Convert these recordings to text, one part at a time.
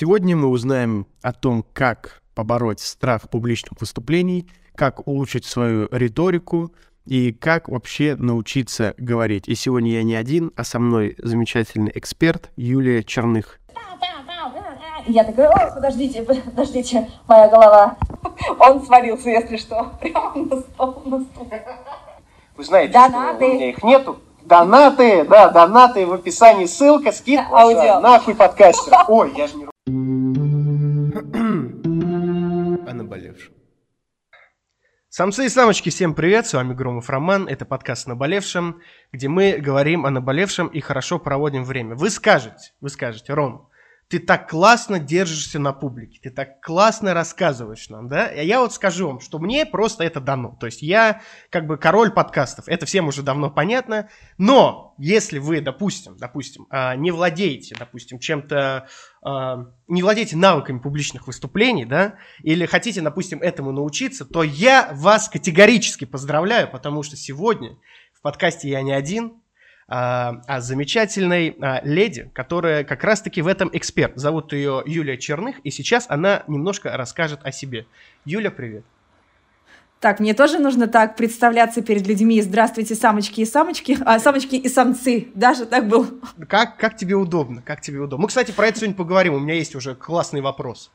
Сегодня мы узнаем о том, как побороть страх публичных выступлений, как улучшить свою риторику и как вообще научиться говорить. И сегодня я не один, а со мной замечательный эксперт Юлия Черных. Я такая, о, подождите, подождите, моя голова. Он свалился, если что, прямо на стол, на стол. Вы знаете, Донаты. что у меня их нету. Донаты, да, донаты в описании ссылка, скидка. Аудио. Нахуй подкастер. Ой, я же не О наболевшем. Самцы и самочки, всем привет, с вами Громов Роман, это подкаст о наболевшем, где мы говорим о наболевшем и хорошо проводим время. Вы скажете, вы скажете, Ром, ты так классно держишься на публике, ты так классно рассказываешь нам, да? А я вот скажу вам, что мне просто это дано. То есть я как бы король подкастов, это всем уже давно понятно. Но если вы, допустим, допустим, а, не владеете, допустим, чем-то, не владеете навыками публичных выступлений, да, или хотите, допустим, этому научиться, то я вас категорически поздравляю, потому что сегодня в подкасте я не один, а, а замечательной а, леди, которая как раз-таки в этом эксперт. Зовут ее Юлия Черных, и сейчас она немножко расскажет о себе. Юля, привет. Так, мне тоже нужно так представляться перед людьми. Здравствуйте, самочки и самочки, а самочки и самцы. Даже так был. Как, как тебе удобно? Как тебе удобно? Мы, кстати, про это сегодня поговорим. У меня есть уже классный вопрос.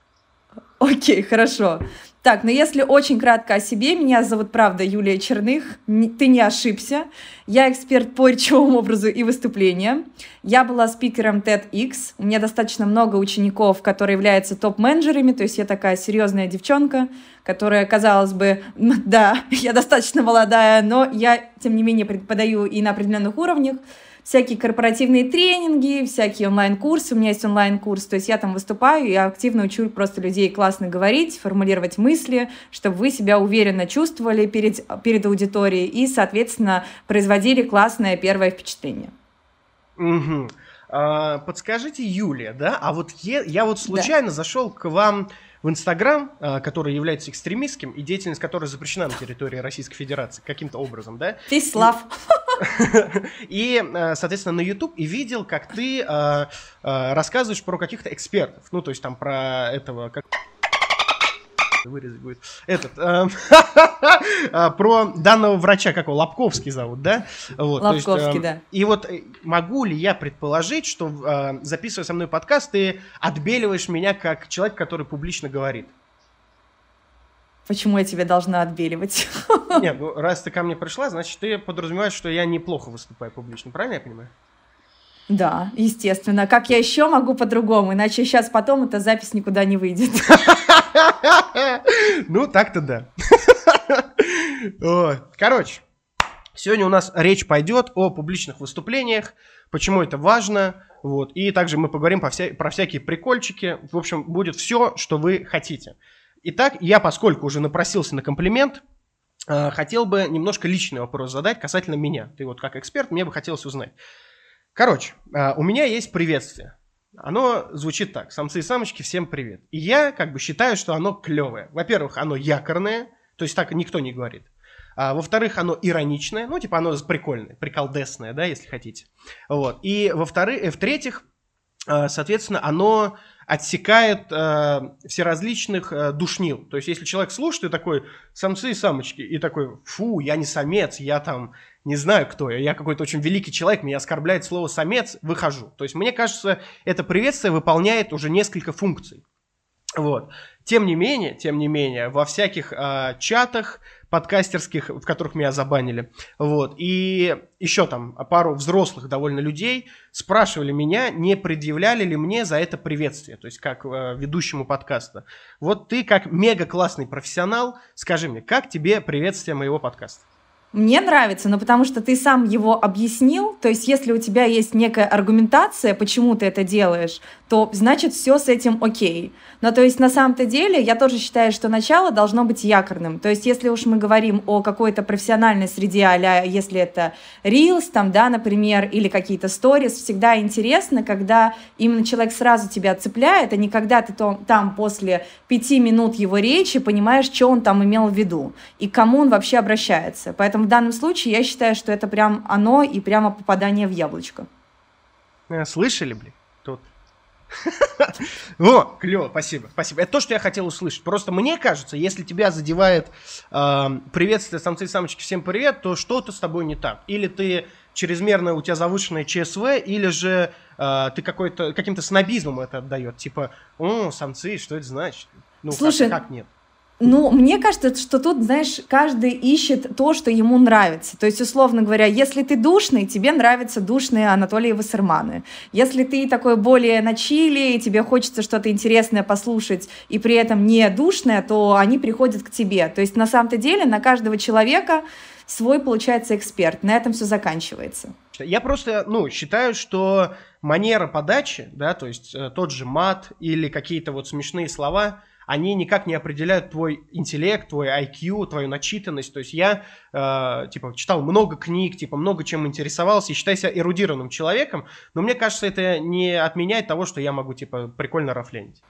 Окей, хорошо. Так, ну если очень кратко о себе, меня зовут, правда, Юлия Черных, ты не ошибся. Я эксперт по речевому образу и выступлениям. Я была спикером TEDx, у меня достаточно много учеников, которые являются топ-менеджерами, то есть я такая серьезная девчонка, которая, казалось бы, да, я достаточно молодая, но я, тем не менее, преподаю и на определенных уровнях всякие корпоративные тренинги, всякие онлайн-курсы. У меня есть онлайн-курс, то есть я там выступаю, я активно учу просто людей классно говорить, формулировать мысли, чтобы вы себя уверенно чувствовали перед, перед аудиторией и, соответственно, производили классное первое впечатление. Мгм. А, подскажите, Юлия, да? А вот е- я вот случайно зашел к вам в Инстаграм, а, который является экстремистским, и деятельность которой запрещена на территории Российской Федерации каким-то образом, да? Peace, love. И, э, соответственно, на YouTube и видел, как ты э, рассказываешь про каких-то экспертов. Ну, то есть там про этого, как вырезать будет. Этот, э, а, про данного врача, как его, Лобковский зовут, да? Вот, Лобковский, э, да. И вот э, могу ли я предположить, что, э, записывая со мной подкаст, ты отбеливаешь меня как человек, который публично говорит? Почему я тебя должна отбеливать? Нет, ну раз ты ко мне пришла, значит, ты подразумеваешь, что я неплохо выступаю публично, правильно я понимаю? Да, естественно. Как я еще могу по-другому? Иначе сейчас потом эта запись никуда не выйдет. Ну, так-то да. Короче, сегодня у нас речь пойдет о публичных выступлениях, почему это важно, вот, и также мы поговорим по вся- про всякие прикольчики, в общем, будет все, что вы хотите. Итак, я, поскольку уже напросился на комплимент, э, хотел бы немножко личный вопрос задать касательно меня. Ты вот как эксперт, мне бы хотелось узнать. Короче, э, у меня есть приветствие. Оно звучит так. Самцы и самочки, всем привет. И я как бы считаю, что оно клевое. Во-первых, оно якорное, то есть так никто не говорит. А, во-вторых, оно ироничное, ну, типа оно прикольное, приколдесное, да, если хотите. Вот. И во-вторых, э, в-третьих, э, соответственно, оно отсекает э, всеразличных э, душнил. То есть, если человек слушает и такой, самцы и самочки, и такой, фу, я не самец, я там не знаю, кто я, я какой-то очень великий человек, меня оскорбляет слово самец, выхожу. То есть, мне кажется, это приветствие выполняет уже несколько функций. Вот. Тем не менее, тем не менее, во всяких а, чатах подкастерских, в которых меня забанили, вот, и еще там пару взрослых довольно людей спрашивали меня, не предъявляли ли мне за это приветствие, то есть как э, ведущему подкаста. Вот ты как мега классный профессионал, скажи мне, как тебе приветствие моего подкаста? Мне нравится, но потому что ты сам его объяснил, то есть если у тебя есть некая аргументация, почему ты это делаешь, то значит все с этим окей. Но то есть на самом-то деле я тоже считаю, что начало должно быть якорным. То есть если уж мы говорим о какой-то профессиональной среде, а если это Reels, там, да, например, или какие-то сторис, всегда интересно, когда именно человек сразу тебя цепляет, а не когда ты там после пяти минут его речи понимаешь, что он там имел в виду и к кому он вообще обращается. Поэтому в данном случае я считаю, что это прям оно и прямо попадание в яблочко. Э, Слышали, блин? Тут. О, клево, спасибо, спасибо. Это то, что я хотел услышать. Просто мне кажется, если тебя задевает э, приветствие самцы и самочки, всем привет, то что-то с тобой не так. Или ты чрезмерно, у тебя завышенное ЧСВ, или же э, ты какой-то, каким-то снобизмом это отдает. Типа, о, самцы, что это значит? Ну, Слушай, как, как нет? Ну, мне кажется, что тут, знаешь, каждый ищет то, что ему нравится. То есть, условно говоря, если ты душный, тебе нравятся душные Анатолии Вассерманы. Если ты такой более на чили, и тебе хочется что-то интересное послушать, и при этом не душное, то они приходят к тебе. То есть, на самом-то деле, на каждого человека свой, получается, эксперт. На этом все заканчивается. Я просто, ну, считаю, что манера подачи, да, то есть э, тот же мат или какие-то вот смешные слова – они никак не определяют твой интеллект, твой IQ, твою начитанность. То есть я, э, типа, читал много книг, типа, много чем интересовался и считаю себя эрудированным человеком, но мне кажется, это не отменяет того, что я могу, типа, прикольно рафленить.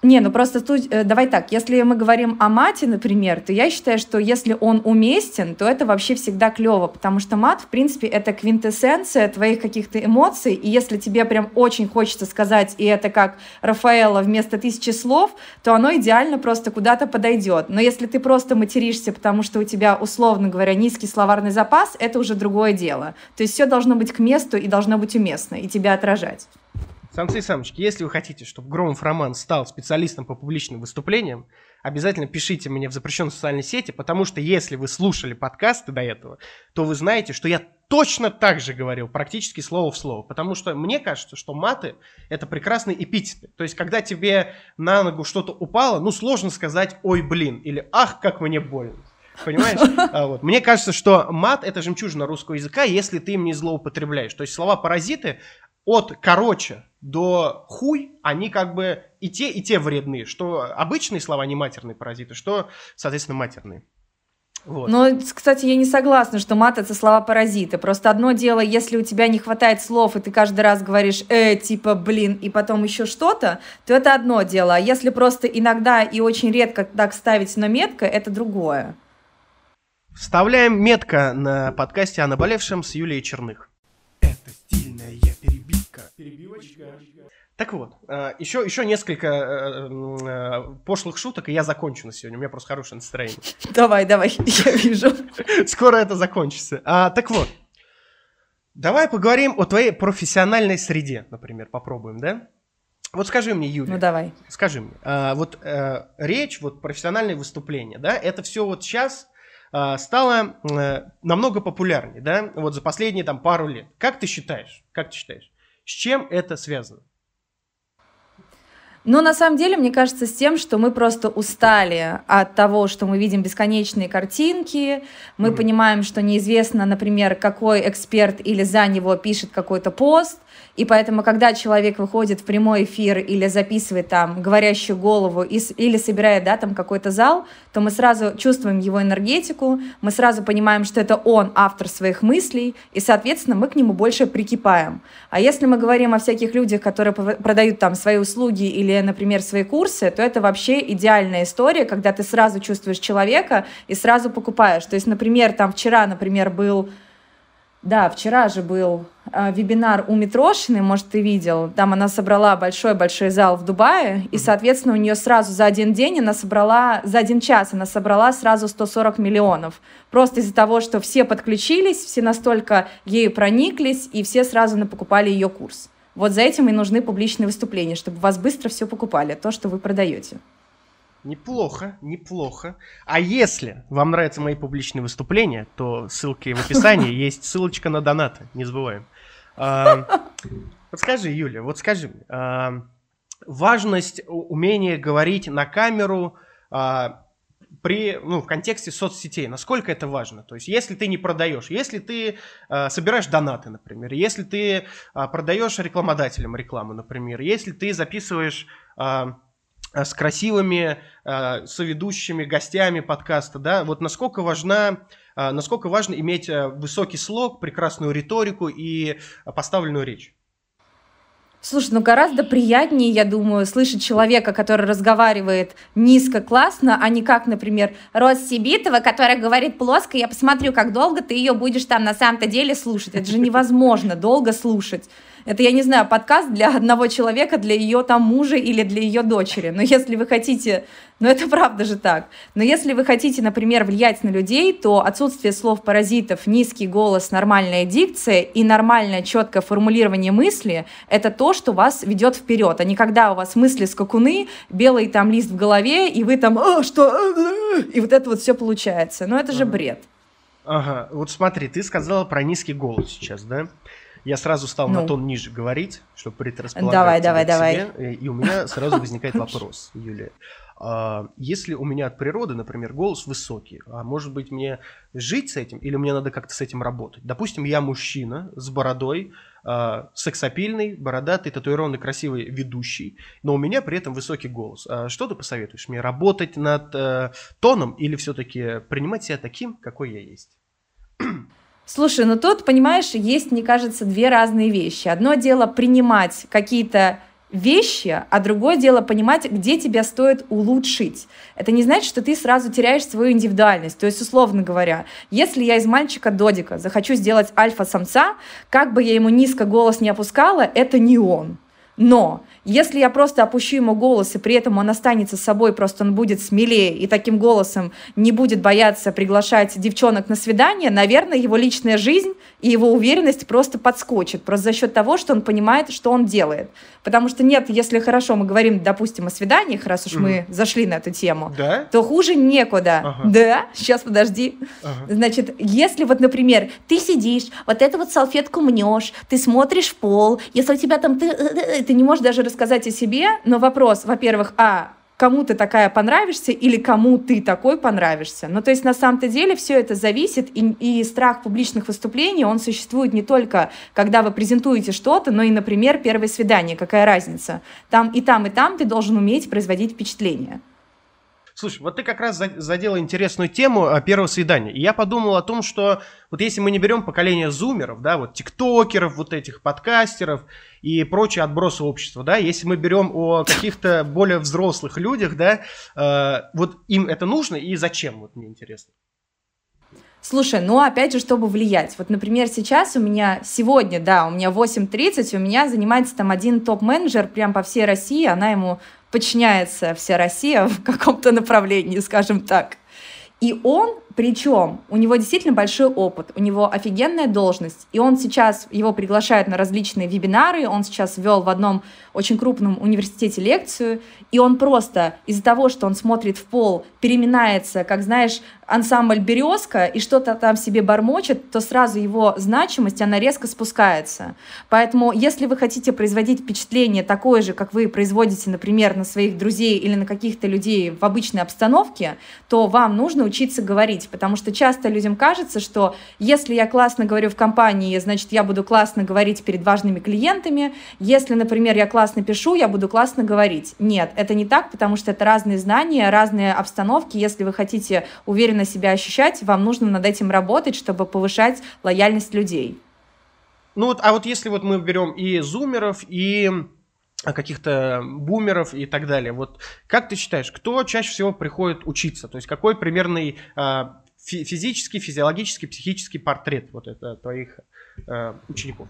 Не, ну просто тут, э, давай так, если мы говорим о мате, например, то я считаю, что если он уместен, то это вообще всегда клево, потому что мат, в принципе, это квинтэссенция твоих каких-то эмоций, и если тебе прям очень хочется сказать, и это как Рафаэла вместо тысячи слов, то оно идеально просто куда-то подойдет. Но если ты просто материшься, потому что у тебя, условно говоря, низкий словарный запас, это уже другое дело. То есть все должно быть к месту и должно быть уместно, и тебя отражать. Самцы и самочки, если вы хотите, чтобы Громов Роман стал специалистом по публичным выступлениям, обязательно пишите мне в запрещенной социальной сети, потому что если вы слушали подкасты до этого, то вы знаете, что я точно так же говорил, практически слово в слово. Потому что мне кажется, что маты — это прекрасные эпитеты. То есть, когда тебе на ногу что-то упало, ну, сложно сказать «ой, блин» или «ах, как мне больно». Понимаешь? А, вот. Мне кажется, что мат — это жемчужина русского языка, если ты им не злоупотребляешь. То есть слова паразиты от короче до хуй, они как бы и те, и те вредны, что обычные слова не матерные паразиты, что, соответственно, матерные. Вот. Но, кстати, я не согласна, что мат это слова паразиты. Просто одно дело, если у тебя не хватает слов, и ты каждый раз говоришь э, типа, блин, и потом еще что-то, то это одно дело. А если просто иногда и очень редко так ставить на метка, это другое. Вставляем метка на подкасте о наболевшем с Юлией Черных. Это стильная. Так вот, еще, э, еще несколько э, э, пошлых шуток, и я закончу на сегодня. У меня просто хорошее настроение. Давай, давай, я вижу. Скоро это закончится. А, так вот, давай поговорим о твоей профессиональной среде, например, попробуем, да? Вот скажи мне, Юля. Ну давай. Скажи мне, а, вот речь, вот профессиональные выступления, да, это все вот сейчас а, стало намного популярнее, да, вот за последние там пару лет. Как ты считаешь? Как ты считаешь? С чем это связано? Но на самом деле, мне кажется, с тем, что мы просто устали от того, что мы видим бесконечные картинки, мы mm-hmm. понимаем, что неизвестно, например, какой эксперт или за него пишет какой-то пост, и поэтому, когда человек выходит в прямой эфир или записывает там говорящую голову и, или собирает да, там какой-то зал, то мы сразу чувствуем его энергетику, мы сразу понимаем, что это он автор своих мыслей, и, соответственно, мы к нему больше прикипаем. А если мы говорим о всяких людях, которые продают там свои услуги или, например, свои курсы, то это вообще идеальная история, когда ты сразу чувствуешь человека и сразу покупаешь. То есть, например, там вчера, например, был да, вчера же был э, вебинар у Митрошины, может, ты видел. Там она собрала большой-большой зал в Дубае, и, соответственно, у нее сразу за один день она собрала, за один час она собрала сразу 140 миллионов. Просто из-за того, что все подключились, все настолько ею прониклись, и все сразу покупали ее курс. Вот за этим и нужны публичные выступления, чтобы вас быстро все покупали, то, что вы продаете. Неплохо, неплохо. А если вам нравятся мои публичные выступления, то ссылки в описании есть ссылочка на донаты, не забываем. А, вот скажи, Юля, вот скажи мне, а, важность умения говорить на камеру а, при, ну, в контексте соцсетей, насколько это важно? То есть, если ты не продаешь, если ты э, собираешь донаты, например, если ты э, продаешь рекламодателям рекламу, например, если ты записываешь Э, с красивыми э, соведущими, гостями подкаста, да, вот насколько важна, э, насколько важно иметь э, высокий слог, прекрасную риторику и поставленную речь. Слушай, ну гораздо приятнее, я думаю, слышать человека, который разговаривает низко, классно, а не как, например, Рос Сибитова, которая говорит плоско, я посмотрю, как долго ты ее будешь там на самом-то деле слушать. Это же невозможно долго слушать. Это, я не знаю, подкаст для одного человека, для ее там мужа или для ее дочери. Но если вы хотите, ну это правда же так. Но если вы хотите, например, влиять на людей, то отсутствие слов-паразитов, низкий голос, нормальная дикция и нормальное четкое формулирование мысли — это то, что вас ведет вперед, а не когда у вас мысли скакуны, белый там лист в голове, и вы там «А, что?» И вот это вот все получается. Но это же бред. Ага, вот смотри, ты сказала про низкий голос сейчас, да? Я сразу стал ну. на тон ниже говорить, чтобы предрасполагать давай, давай, давай. Себе, и у меня сразу возникает вопрос, Юлия. А, если у меня от природы, например, голос высокий, а может быть мне жить с этим или мне надо как-то с этим работать? Допустим, я мужчина с бородой, а, сексапильный, бородатый, татуированный, красивый ведущий, но у меня при этом высокий голос. А что ты посоветуешь мне? Работать над э, тоном или все-таки принимать себя таким, какой я есть? Слушай, ну тут, понимаешь, есть, мне кажется, две разные вещи. Одно дело принимать какие-то вещи, а другое дело понимать, где тебя стоит улучшить. Это не значит, что ты сразу теряешь свою индивидуальность. То есть, условно говоря, если я из мальчика Додика захочу сделать альфа-самца, как бы я ему низко голос не опускала, это не он. Но если я просто опущу ему голос, и при этом он останется с собой, просто он будет смелее и таким голосом не будет бояться приглашать девчонок на свидание, наверное, его личная жизнь и его уверенность просто подскочит, просто за счет того, что он понимает, что он делает. Потому что нет, если хорошо мы говорим, допустим, о свиданиях, раз уж mm. мы зашли на эту тему, да? то хуже некуда. Ага. Да, сейчас подожди. Ага. Значит, если вот, например, ты сидишь, вот эту вот салфетку мнешь, ты смотришь в пол, если у тебя там, ты, э, э, ты не можешь даже рассказать рассказать о себе, но вопрос, во-первых, а, кому ты такая понравишься или кому ты такой понравишься. Ну, то есть на самом-то деле все это зависит, и, и страх публичных выступлений, он существует не только, когда вы презентуете что-то, но и, например, первое свидание, какая разница. Там и там, и там ты должен уметь производить впечатление. Слушай, вот ты как раз задела интересную тему а, первого свидания. И я подумал о том, что вот если мы не берем поколение зумеров, да, вот тиктокеров, вот этих подкастеров и прочие отбросы общества, да, если мы берем о каких-то более взрослых людях, да, э, вот им это нужно и зачем, вот мне интересно. Слушай, ну опять же, чтобы влиять. Вот, например, сейчас у меня, сегодня, да, у меня 8.30, у меня занимается там один топ-менеджер прям по всей России, она ему подчиняется вся Россия в каком-то направлении, скажем так. И он, причем, у него действительно большой опыт, у него офигенная должность, и он сейчас, его приглашают на различные вебинары, он сейчас вел в одном очень крупном университете лекцию, и он просто из-за того, что он смотрит в пол, переминается, как, знаешь, ансамбль «Березка» и что-то там себе бормочет, то сразу его значимость, она резко спускается. Поэтому, если вы хотите производить впечатление такое же, как вы производите, например, на своих друзей или на каких-то людей в обычной обстановке, то вам нужно учиться говорить, потому что часто людям кажется, что если я классно говорю в компании, значит, я буду классно говорить перед важными клиентами, если, например, я классно пишу, я буду классно говорить. Нет, это не так, потому что это разные знания, разные обстановки. Если вы хотите уверенно себя ощущать, вам нужно над этим работать, чтобы повышать лояльность людей. Ну вот, а вот если вот мы берем и зумеров, и каких-то бумеров и так далее. Вот как ты считаешь, кто чаще всего приходит учиться? То есть какой примерный э, физический, физиологический, психический портрет вот это твоих э, учеников?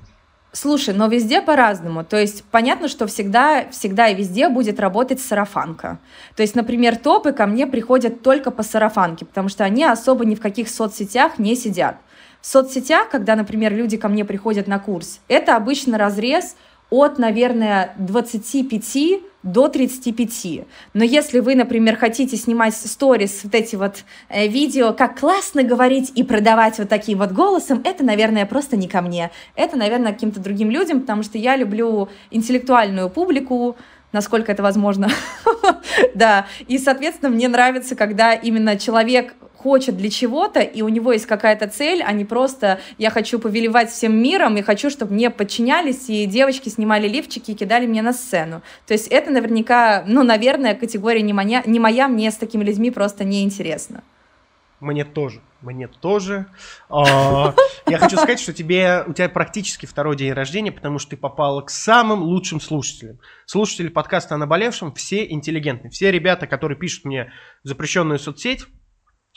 Слушай, но везде по-разному. То есть понятно, что всегда, всегда и везде будет работать сарафанка. То есть, например, топы ко мне приходят только по сарафанке, потому что они особо ни в каких соцсетях не сидят. В соцсетях, когда, например, люди ко мне приходят на курс, это обычно разрез от, наверное, 25 до 35. Но если вы, например, хотите снимать сторис, вот эти вот э, видео, как классно говорить и продавать вот таким вот голосом, это, наверное, просто не ко мне. Это, наверное, каким-то другим людям, потому что я люблю интеллектуальную публику, насколько это возможно. да, и, соответственно, мне нравится, когда именно человек хочет для чего-то, и у него есть какая-то цель, а не просто я хочу повелевать всем миром и хочу, чтобы мне подчинялись, и девочки снимали лифчики и кидали меня на сцену. То есть это наверняка, ну, наверное, категория не моя, не моя мне с такими людьми просто неинтересно. Мне тоже. Мне тоже. А, я хочу сказать, что тебе, у тебя практически второй день рождения, потому что ты попал к самым лучшим слушателям. Слушатели подкаста о наболевшем все интеллигентные. Все ребята, которые пишут мне запрещенную соцсеть,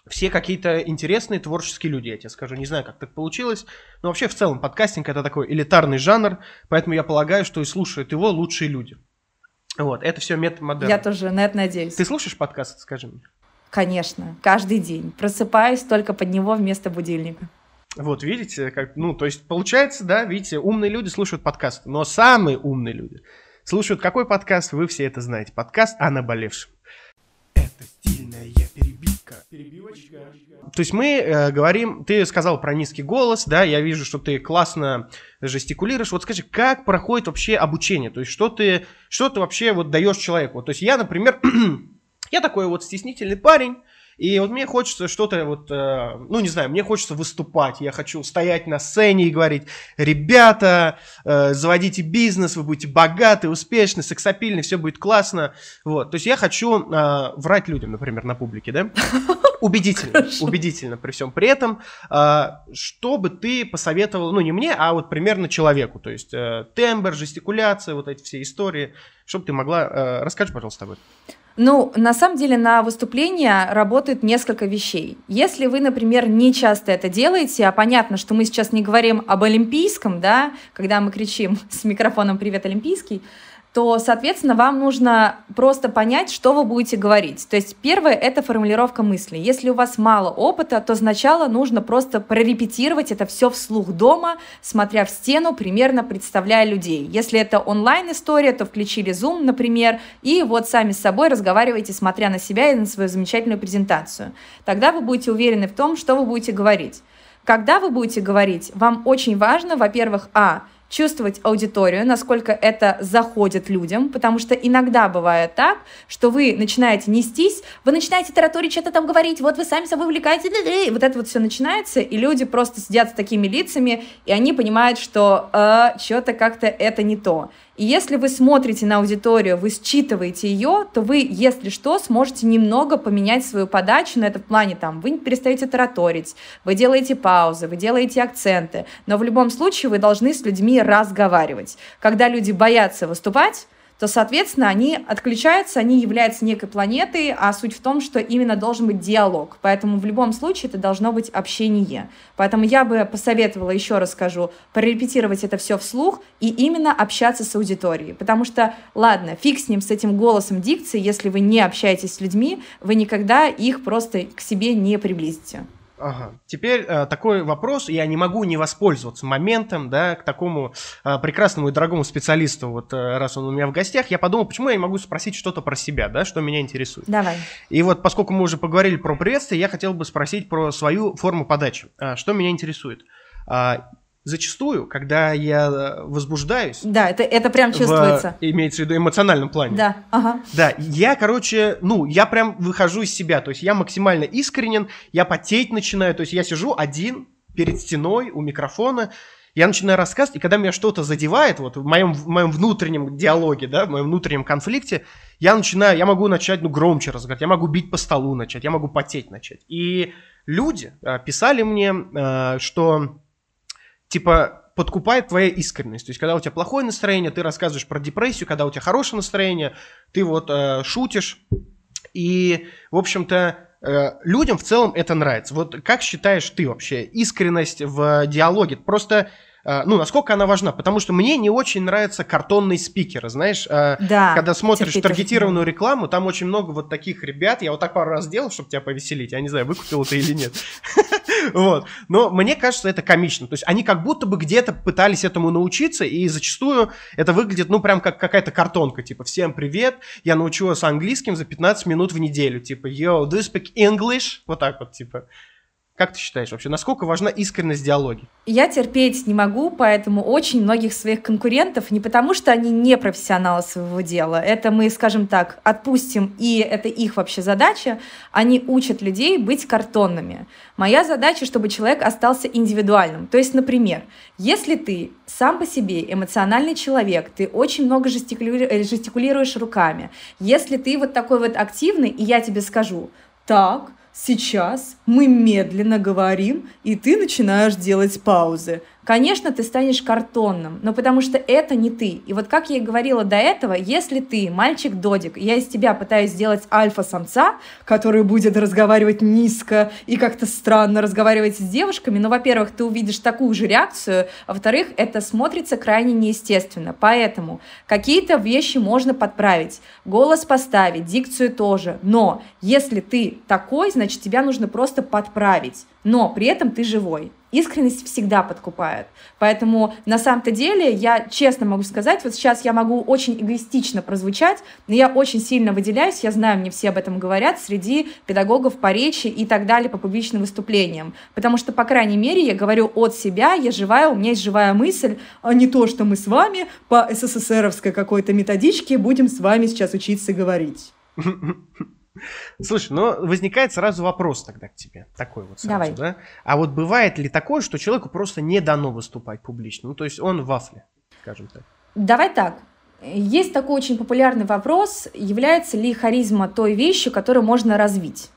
все какие-то интересные творческие люди, я тебе скажу. Не знаю, как так получилось, но вообще в целом подкастинг это такой элитарный жанр, поэтому я полагаю, что и слушают его лучшие люди. Вот, это все метод модерн. Я тоже на это надеюсь. Ты слушаешь подкаст, скажи мне? Конечно, каждый день. Просыпаюсь только под него вместо будильника. Вот, видите, как, ну, то есть получается, да, видите, умные люди слушают подкасты, но самые умные люди слушают какой подкаст, вы все это знаете. Подкаст о наболевшем. Это стильная перебивка. Перебивочка. То есть мы э, говорим, ты сказал про низкий голос, да, я вижу, что ты классно жестикулируешь. Вот скажи, как проходит вообще обучение? То есть что ты, что ты вообще вот даешь человеку? То есть я, например, я такой вот стеснительный парень, и вот мне хочется что-то вот, э, ну не знаю, мне хочется выступать, я хочу стоять на сцене и говорить, ребята, э, заводите бизнес, вы будете богаты, успешны, сексапильны, все будет классно, вот. То есть я хочу э, врать людям, например, на публике, да? Убедительно, убедительно при всем при этом, э, что бы ты посоветовал, ну не мне, а вот примерно человеку, то есть э, тембр, жестикуляция, вот эти все истории, чтобы ты могла, э, расскажи, пожалуйста, об этом. Ну, на самом деле на выступление работает несколько вещей. Если вы, например, не часто это делаете, а понятно, что мы сейчас не говорим об олимпийском, да, когда мы кричим с микрофоном «Привет, Олимпийский», то, соответственно, вам нужно просто понять, что вы будете говорить. То есть первое — это формулировка мысли. Если у вас мало опыта, то сначала нужно просто прорепетировать это все вслух дома, смотря в стену, примерно представляя людей. Если это онлайн-история, то включили Zoom, например, и вот сами с собой разговариваете, смотря на себя и на свою замечательную презентацию. Тогда вы будете уверены в том, что вы будете говорить. Когда вы будете говорить, вам очень важно, во-первых, а, чувствовать аудиторию, насколько это заходит людям, потому что иногда бывает так, что вы начинаете нестись, вы начинаете тараторить, что-то там говорить, вот вы сами собой увлекаете, и вот это вот все начинается, и люди просто сидят с такими лицами, и они понимают, что э, что-то как-то это не то. И если вы смотрите на аудиторию, вы считываете ее, то вы, если что, сможете немного поменять свою подачу на этом плане. Там, вы перестаете тараторить, вы делаете паузы, вы делаете акценты. Но в любом случае вы должны с людьми разговаривать. Когда люди боятся выступать, то, соответственно, они отключаются, они являются некой планетой, а суть в том, что именно должен быть диалог. Поэтому в любом случае это должно быть общение. Поэтому я бы посоветовала, еще раз скажу, прорепетировать это все вслух и именно общаться с аудиторией. Потому что, ладно, фиг с ним, с этим голосом дикции, если вы не общаетесь с людьми, вы никогда их просто к себе не приблизите. Ага. Теперь э, такой вопрос, я не могу не воспользоваться моментом, да, к такому э, прекрасному и дорогому специалисту, вот э, раз он у меня в гостях, я подумал, почему я не могу спросить что-то про себя, да, что меня интересует. Давай. И вот, поскольку мы уже поговорили про приветствие, я хотел бы спросить про свою форму подачи. А, что меня интересует? А, зачастую, когда я э, возбуждаюсь... Да, это, это прям чувствуется. В, имеется в виду эмоциональном плане. Да, ага. Да, я, короче, ну, я прям выхожу из себя, то есть я максимально искренен, я потеть начинаю, то есть я сижу один перед стеной у микрофона, я начинаю рассказывать, и когда меня что-то задевает, вот в моем, в моем внутреннем диалоге, да, в моем внутреннем конфликте, я начинаю, я могу начать, ну, громче разговаривать, я могу бить по столу начать, я могу потеть начать. И люди э, писали мне, э, что типа, подкупает твоя искренность. То есть, когда у тебя плохое настроение, ты рассказываешь про депрессию, когда у тебя хорошее настроение, ты вот э, шутишь. И, в общем-то, э, людям в целом это нравится. Вот как считаешь ты вообще искренность в диалоге? Просто ну, насколько она важна, потому что мне не очень нравятся картонные спикеры, знаешь, э, да, когда смотришь таргетированную рекламу, там очень много вот таких ребят, я вот так пару раз делал, чтобы тебя повеселить, я не знаю, выкупил это или нет, вот, но мне кажется, это комично, то есть они как будто бы где-то пытались этому научиться, и зачастую это выглядит, ну, прям как какая-то картонка, типа, всем привет, я научилась английским за 15 минут в неделю, типа, yo, do you speak English? Вот так вот, типа, как ты считаешь вообще, насколько важна искренность диалоги? Я терпеть не могу, поэтому очень многих своих конкурентов, не потому что они не профессионалы своего дела, это мы, скажем так, отпустим, и это их вообще задача, они учат людей быть картонными. Моя задача, чтобы человек остался индивидуальным. То есть, например, если ты сам по себе эмоциональный человек, ты очень много жестикулируешь, жестикулируешь руками, если ты вот такой вот активный, и я тебе скажу, так, Сейчас мы медленно говорим, и ты начинаешь делать паузы. Конечно, ты станешь картонным, но потому что это не ты. И вот как я и говорила до этого, если ты мальчик-додик, я из тебя пытаюсь сделать альфа-самца, который будет разговаривать низко и как-то странно разговаривать с девушками, но, во-первых, ты увидишь такую же реакцию, а во-вторых, это смотрится крайне неестественно. Поэтому какие-то вещи можно подправить, голос поставить, дикцию тоже, но если ты такой, значит, тебя нужно просто подправить но при этом ты живой. Искренность всегда подкупает. Поэтому на самом-то деле я честно могу сказать, вот сейчас я могу очень эгоистично прозвучать, но я очень сильно выделяюсь, я знаю, мне все об этом говорят, среди педагогов по речи и так далее, по публичным выступлениям. Потому что, по крайней мере, я говорю от себя, я живая, у меня есть живая мысль, а не то, что мы с вами по СССРовской какой-то методичке будем с вами сейчас учиться говорить. Слушай, ну возникает сразу вопрос тогда к тебе, такой вот сразу, Давай. да? А вот бывает ли такое, что человеку просто не дано выступать публично? Ну, то есть он в вафле, скажем так. Давай так. Есть такой очень популярный вопрос, является ли харизма той вещью, которую можно развить.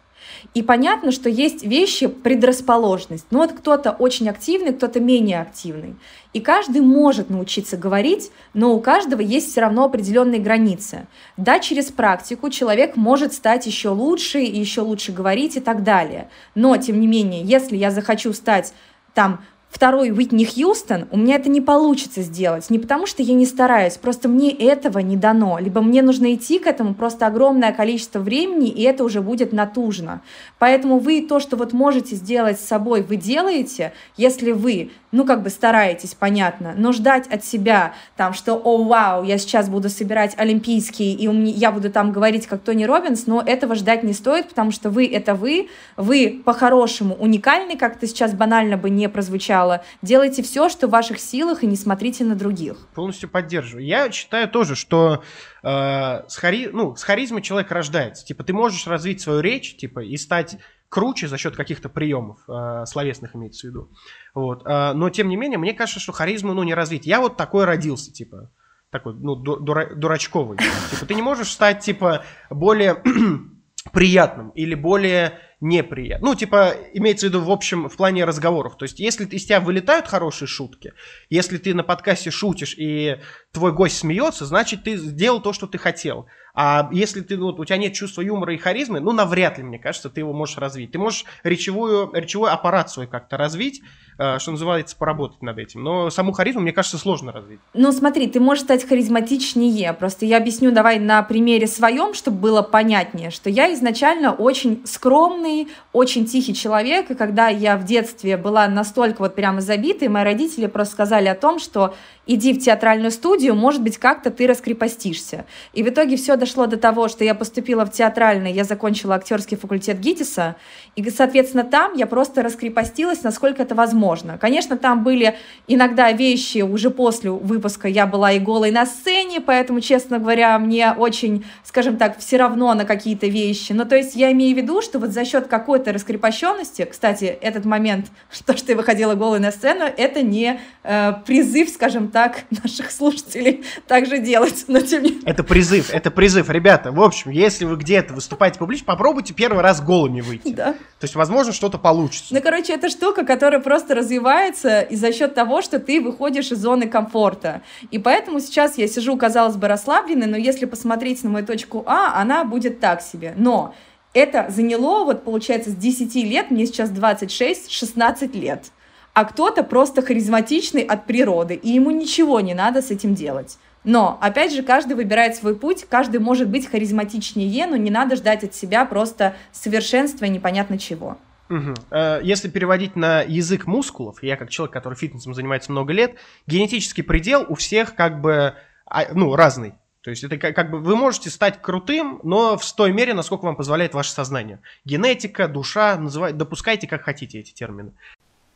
И понятно, что есть вещи предрасположенность. Ну вот кто-то очень активный, кто-то менее активный. И каждый может научиться говорить, но у каждого есть все равно определенные границы. Да, через практику человек может стать еще лучше и еще лучше говорить и так далее. Но, тем не менее, если я захочу стать там второй Уитни Хьюстон, у меня это не получится сделать. Не потому, что я не стараюсь, просто мне этого не дано. Либо мне нужно идти к этому просто огромное количество времени, и это уже будет натужно. Поэтому вы то, что вот можете сделать с собой, вы делаете, если вы ну, как бы стараетесь, понятно, но ждать от себя там, что, о, вау, я сейчас буду собирать олимпийские, и у меня, я буду там говорить как Тони Робинс, но этого ждать не стоит, потому что вы — это вы, вы по-хорошему уникальны, как это сейчас банально бы не прозвучало, делайте все, что в ваших силах, и не смотрите на других. Полностью поддерживаю. Я считаю тоже, что э, с, хари... ну, с харизмой человек рождается. Типа, ты можешь развить свою речь, типа, и стать круче за счет каких-то приемов, э, словесных имеется в виду. Вот. Э, но, тем не менее, мне кажется, что харизму, ну, не развить. Я вот такой родился, типа, такой, ну, дура, дурачковый. Типа, ты не можешь стать, типа, более приятным или более неприятным. Ну, типа, имеется в виду, в общем, в плане разговоров. То есть, если из тебя вылетают хорошие шутки, если ты на подкасте шутишь и твой гость смеется, значит, ты сделал то, что ты хотел. А если ты, вот, у тебя нет чувства юмора и харизмы, ну, навряд ли, мне кажется, ты его можешь развить. Ты можешь речевую, речевой аппарат свой как-то развить, что называется, поработать над этим. Но саму харизму, мне кажется, сложно развить. Ну, смотри, ты можешь стать харизматичнее. Просто я объясню давай на примере своем, чтобы было понятнее, что я изначально очень скромный, очень тихий человек, и когда я в детстве была настолько вот прямо забитой, мои родители просто сказали о том, что иди в театральную студию, может быть, как-то ты раскрепостишься. И в итоге все дошло до того, что я поступила в театральный, я закончила актерский факультет ГИТИСа, и, соответственно, там я просто раскрепостилась, насколько это возможно. Конечно, там были иногда вещи, уже после выпуска я была и голой на сцене, поэтому, честно говоря, мне очень, скажем так, все равно на какие-то вещи. Но то есть я имею в виду, что вот за счет какой-то раскрепощенности, кстати, этот момент, то, что я выходила голой на сцену, это не э, призыв, скажем так наших слушателей также делать. Но тем не... Это призыв, это призыв. Ребята, в общем, если вы где-то выступаете публично, попробуйте первый раз голыми выйти. Да. То есть, возможно, что-то получится. Ну, короче, это штука, которая просто развивается и за счет того, что ты выходишь из зоны комфорта. И поэтому сейчас я сижу, казалось бы, расслабленной, но если посмотреть на мою точку А, она будет так себе. Но это заняло, вот получается, с 10 лет, мне сейчас 26, 16 лет а кто-то просто харизматичный от природы, и ему ничего не надо с этим делать. Но, опять же, каждый выбирает свой путь, каждый может быть харизматичнее, но не надо ждать от себя просто совершенства и непонятно чего. Угу. Если переводить на язык мускулов, я как человек, который фитнесом занимается много лет, генетический предел у всех как бы а, ну, разный. То есть это как, как бы вы можете стать крутым, но в той мере, насколько вам позволяет ваше сознание. Генетика, душа, называйте, допускайте как хотите эти термины.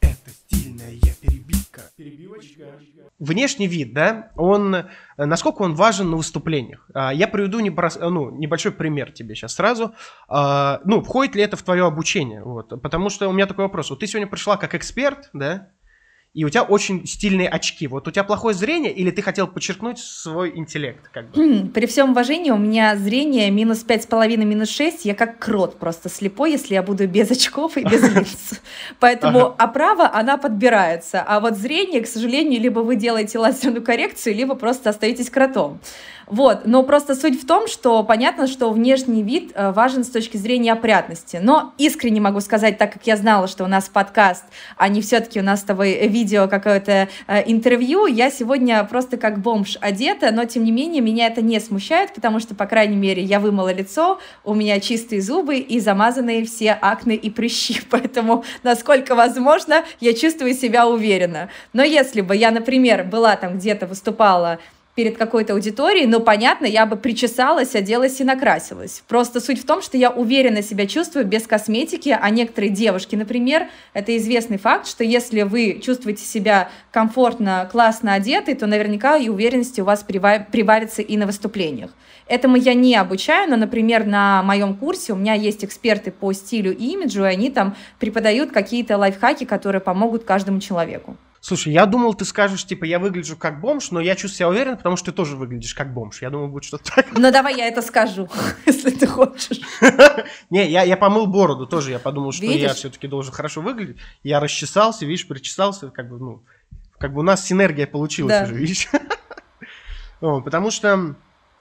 Это стильная перебивка. Перебивочка. Внешний вид, да, он, насколько он важен на выступлениях? А, я приведу непрос, ну, небольшой пример тебе сейчас сразу. А, ну, входит ли это в твое обучение? Вот, потому что у меня такой вопрос. Вот ты сегодня пришла как эксперт, да, и у тебя очень стильные очки. Вот у тебя плохое зрение, или ты хотел подчеркнуть свой интеллект? Как бы? При всем уважении, у меня зрение минус пять с половиной, минус шесть. Я как крот просто слепой, если я буду без очков и без линз. Поэтому оправа, она подбирается. А вот зрение, к сожалению, либо вы делаете лазерную коррекцию, либо просто остаетесь кротом. Вот, но просто суть в том, что понятно, что внешний вид э, важен с точки зрения опрятности. Но искренне могу сказать, так как я знала, что у нас подкаст, а не все-таки у нас с тобой видео какое-то э, интервью, я сегодня просто как бомж одета, но тем не менее меня это не смущает, потому что, по крайней мере, я вымыла лицо, у меня чистые зубы и замазанные все акне и прыщи, поэтому, насколько возможно, я чувствую себя уверенно. Но если бы я, например, была там где-то выступала перед какой-то аудиторией, но, понятно, я бы причесалась, оделась и накрасилась. Просто суть в том, что я уверенно себя чувствую без косметики, а некоторые девушки, например, это известный факт, что если вы чувствуете себя комфортно, классно одетой, то наверняка и уверенности у вас прибавится и на выступлениях. Этому я не обучаю, но, например, на моем курсе у меня есть эксперты по стилю и имиджу, и они там преподают какие-то лайфхаки, которые помогут каждому человеку. Слушай, я думал, ты скажешь, типа, я выгляжу как бомж, но я чувствую себя уверен, потому что ты тоже выглядишь как бомж. Я думал, будет что-то так. Ну, давай я это скажу, если ты хочешь. Не, я, я помыл бороду тоже. Я подумал, что я все-таки должен хорошо выглядеть. Я расчесался, видишь, причесался. Как бы, ну, как бы у нас синергия получилась уже, видишь? Потому что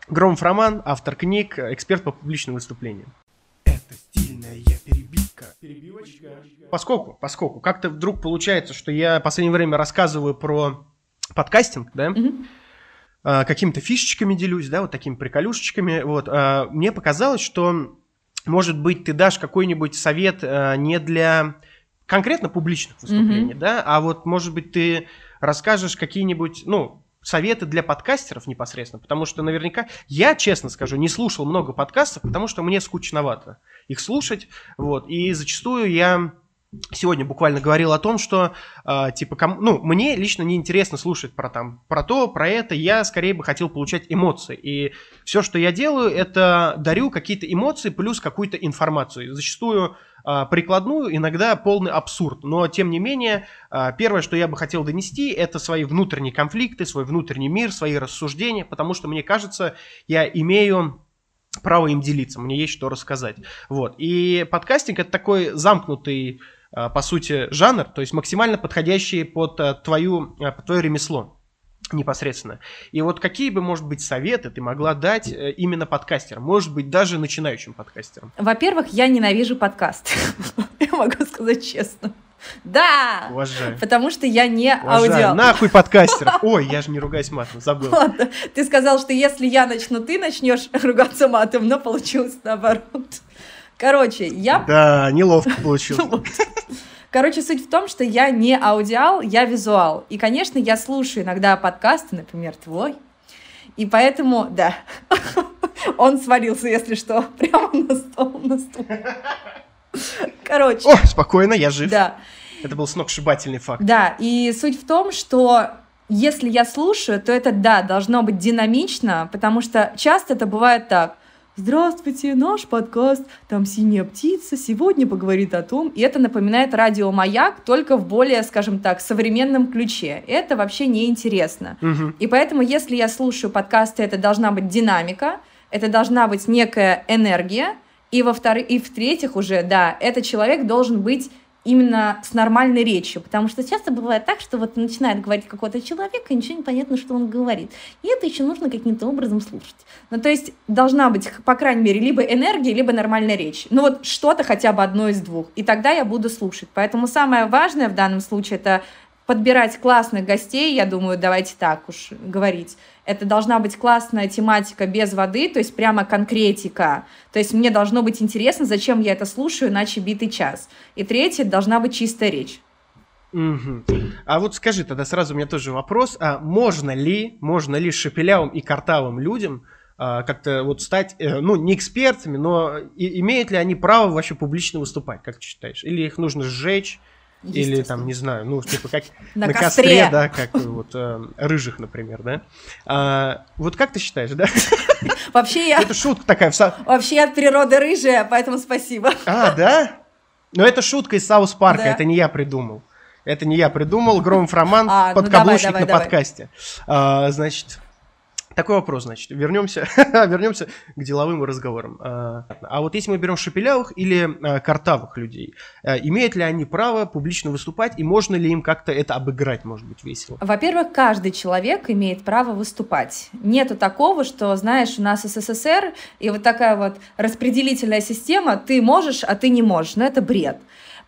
Громов Роман, автор книг, эксперт по публичным выступлениям. Перебивочка. Поскольку, поскольку как-то вдруг получается, что я в последнее время рассказываю про подкастинг, да, mm какими-то фишечками делюсь, да, вот такими приколюшечками, вот, а, мне показалось, что, может быть, ты дашь какой-нибудь совет а, не для конкретно публичных выступлений, mm-hmm. да, а вот, может быть, ты расскажешь какие-нибудь, ну, советы для подкастеров непосредственно, потому что наверняка, я честно скажу, не слушал много подкастов, потому что мне скучновато их слушать, вот, и зачастую я сегодня буквально говорил о том, что э, типа, ком, ну, мне лично не интересно слушать про там, про то, про это, я скорее бы хотел получать эмоции, и все, что я делаю, это дарю какие-то эмоции плюс какую-то информацию, зачастую э, прикладную, иногда полный абсурд, но тем не менее, э, первое, что я бы хотел донести, это свои внутренние конфликты, свой внутренний мир, свои рассуждения, потому что мне кажется, я имею право им делиться, мне есть что рассказать. Вот. И подкастинг это такой замкнутый Э, по сути, жанр, то есть максимально подходящий под, э, твою, э, под твое ремесло непосредственно. И вот какие бы, может быть, советы ты могла дать именно подкастерам, может быть, даже начинающим подкастерам? Во-первых, я ненавижу подкаст. Я могу сказать честно. Да! Уважаю. Потому что я не аудиал. Нахуй подкастеров. Ой, я же не ругаюсь матом, забыл. Ладно, ты сказал, что если я начну, ты начнешь ругаться матом, но получилось наоборот. Короче, я... Да, неловко получилось. Короче, суть в том, что я не аудиал, я визуал. И, конечно, я слушаю иногда подкасты, например, твой. И поэтому, да, он свалился, если что, прямо на стол, на стул. Короче. О, спокойно, я жив. Да. Это был сногсшибательный факт. Да, и суть в том, что если я слушаю, то это, да, должно быть динамично, потому что часто это бывает так – Здравствуйте, наш подкаст «Там синяя птица» сегодня поговорит о том, и это напоминает радио «Маяк», только в более, скажем так, современном ключе. Это вообще неинтересно. Угу. И поэтому, если я слушаю подкасты, это должна быть динамика, это должна быть некая энергия, и во-вторых, и в-третьих уже, да, этот человек должен быть именно с нормальной речью, потому что часто бывает так, что вот начинает говорить какой-то человек, и ничего не понятно, что он говорит. И это еще нужно каким-то образом слушать. Ну, то есть должна быть, по крайней мере, либо энергия, либо нормальная речь. Ну, вот что-то хотя бы одно из двух. И тогда я буду слушать. Поэтому самое важное в данном случае это подбирать классных гостей, я думаю, давайте так уж говорить. Это должна быть классная тематика без воды, то есть прямо конкретика. То есть мне должно быть интересно, зачем я это слушаю, иначе битый час. И третье, должна быть чистая речь. Угу. А вот скажи тогда сразу у меня тоже вопрос, а можно ли, можно ли шепелявым и картавым людям а, как-то вот стать, э, ну, не экспертами, но и, имеют ли они право вообще публично выступать, как ты считаешь? Или их нужно сжечь, или там, не знаю, ну, типа как на, на костре. костре, да, как вот э, рыжих, например, да. А, вот как ты считаешь, да? Вообще я... Это шутка такая. Вообще я от природы рыжая, поэтому спасибо. А, да? Но это шутка из Саус Парка, да. это не я придумал. Это не я придумал, Громов Роман, а, подкаблучник ну давай, давай, на давай. подкасте. А, значит, такой вопрос, значит, вернемся, вернемся к деловым разговорам. А, а вот если мы берем шепелявых или а, картавых людей, а, имеют ли они право публично выступать и можно ли им как-то это обыграть, может быть, весело? Во-первых, каждый человек имеет право выступать. Нету такого, что, знаешь, у нас СССР и вот такая вот распределительная система, ты можешь, а ты не можешь. Но это бред.